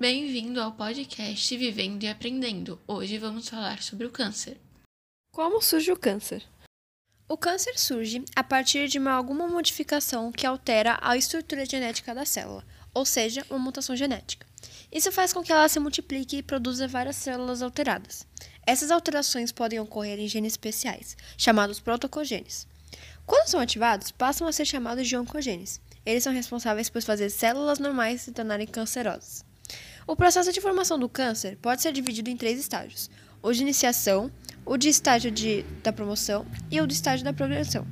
Bem-vindo ao podcast Vivendo e Aprendendo. Hoje vamos falar sobre o câncer. Como surge o câncer? O câncer surge a partir de uma, alguma modificação que altera a estrutura genética da célula, ou seja, uma mutação genética. Isso faz com que ela se multiplique e produza várias células alteradas. Essas alterações podem ocorrer em genes especiais, chamados protocogenes. Quando são ativados, passam a ser chamados de oncogenes. Eles são responsáveis por fazer células normais se tornarem cancerosas. O processo de formação do câncer pode ser dividido em três estágios: o de iniciação, o de estágio de, da promoção e o de estágio da progressão.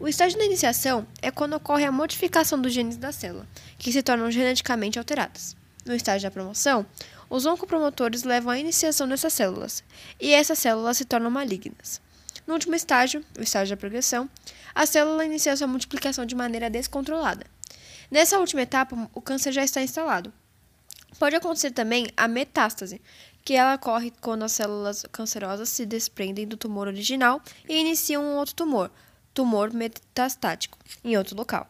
O estágio da iniciação é quando ocorre a modificação dos genes da célula, que se tornam geneticamente alteradas. No estágio da promoção, os oncopromotores levam à iniciação dessas células, e essas células se tornam malignas. No último estágio, o estágio da progressão, a célula inicia sua multiplicação de maneira descontrolada. Nessa última etapa, o câncer já está instalado. Pode acontecer também a metástase, que ela ocorre quando as células cancerosas se desprendem do tumor original e iniciam um outro tumor, tumor metastático, em outro local.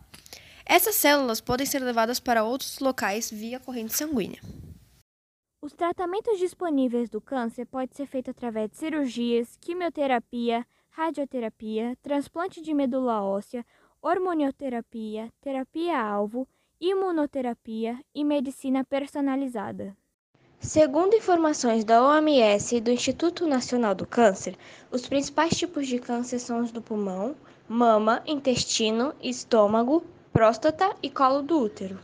Essas células podem ser levadas para outros locais via corrente sanguínea. Os tratamentos disponíveis do câncer podem ser feitos através de cirurgias, quimioterapia, radioterapia, transplante de medula óssea, hormonioterapia, terapia-alvo, imunoterapia e medicina personalizada. Segundo informações da OMS e do Instituto Nacional do Câncer, os principais tipos de câncer são os do pulmão, mama, intestino, estômago, próstata e colo do útero.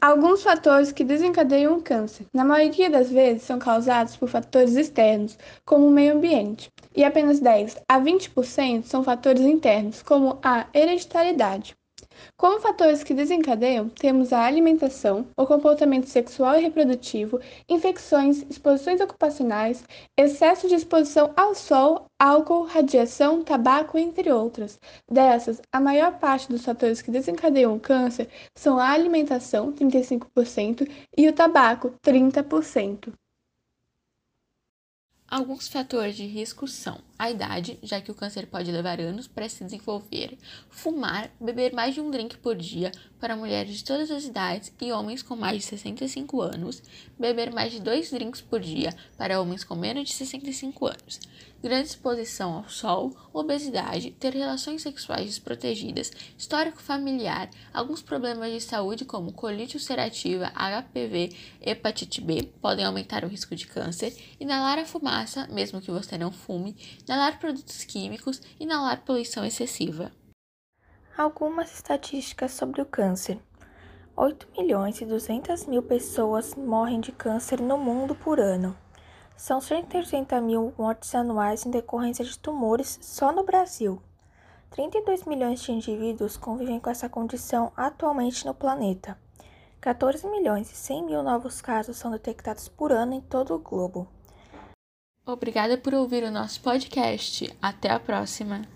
Alguns fatores que desencadeiam o câncer, na maioria das vezes, são causados por fatores externos, como o meio ambiente, e apenas 10 a 20% são fatores internos, como a hereditariedade. Como fatores que desencadeiam, temos a alimentação, o comportamento sexual e reprodutivo, infecções, exposições ocupacionais, excesso de exposição ao sol, álcool, radiação, tabaco, entre outras. Dessas, a maior parte dos fatores que desencadeiam o câncer são a alimentação, 35%, e o tabaco, 30%. Alguns fatores de risco são a idade, já que o câncer pode levar anos para se desenvolver, fumar, beber mais de um drink por dia para mulheres de todas as idades e homens com mais de 65 anos, beber mais de dois drinks por dia para homens com menos de 65 anos, grande exposição ao sol, obesidade, ter relações sexuais desprotegidas, histórico familiar, alguns problemas de saúde como colite ulcerativa, HPV, hepatite B podem aumentar o risco de câncer, inalar a fumaça, mesmo que você não fume, inalar produtos químicos inalar poluição excessiva. Algumas estatísticas sobre o câncer. 8 milhões e 200 mil pessoas morrem de câncer no mundo por ano. São 180 mil mortes anuais em decorrência de tumores só no Brasil. 32 milhões de indivíduos convivem com essa condição atualmente no planeta. 14 milhões e 100 mil novos casos são detectados por ano em todo o globo. Obrigada por ouvir o nosso podcast. Até a próxima!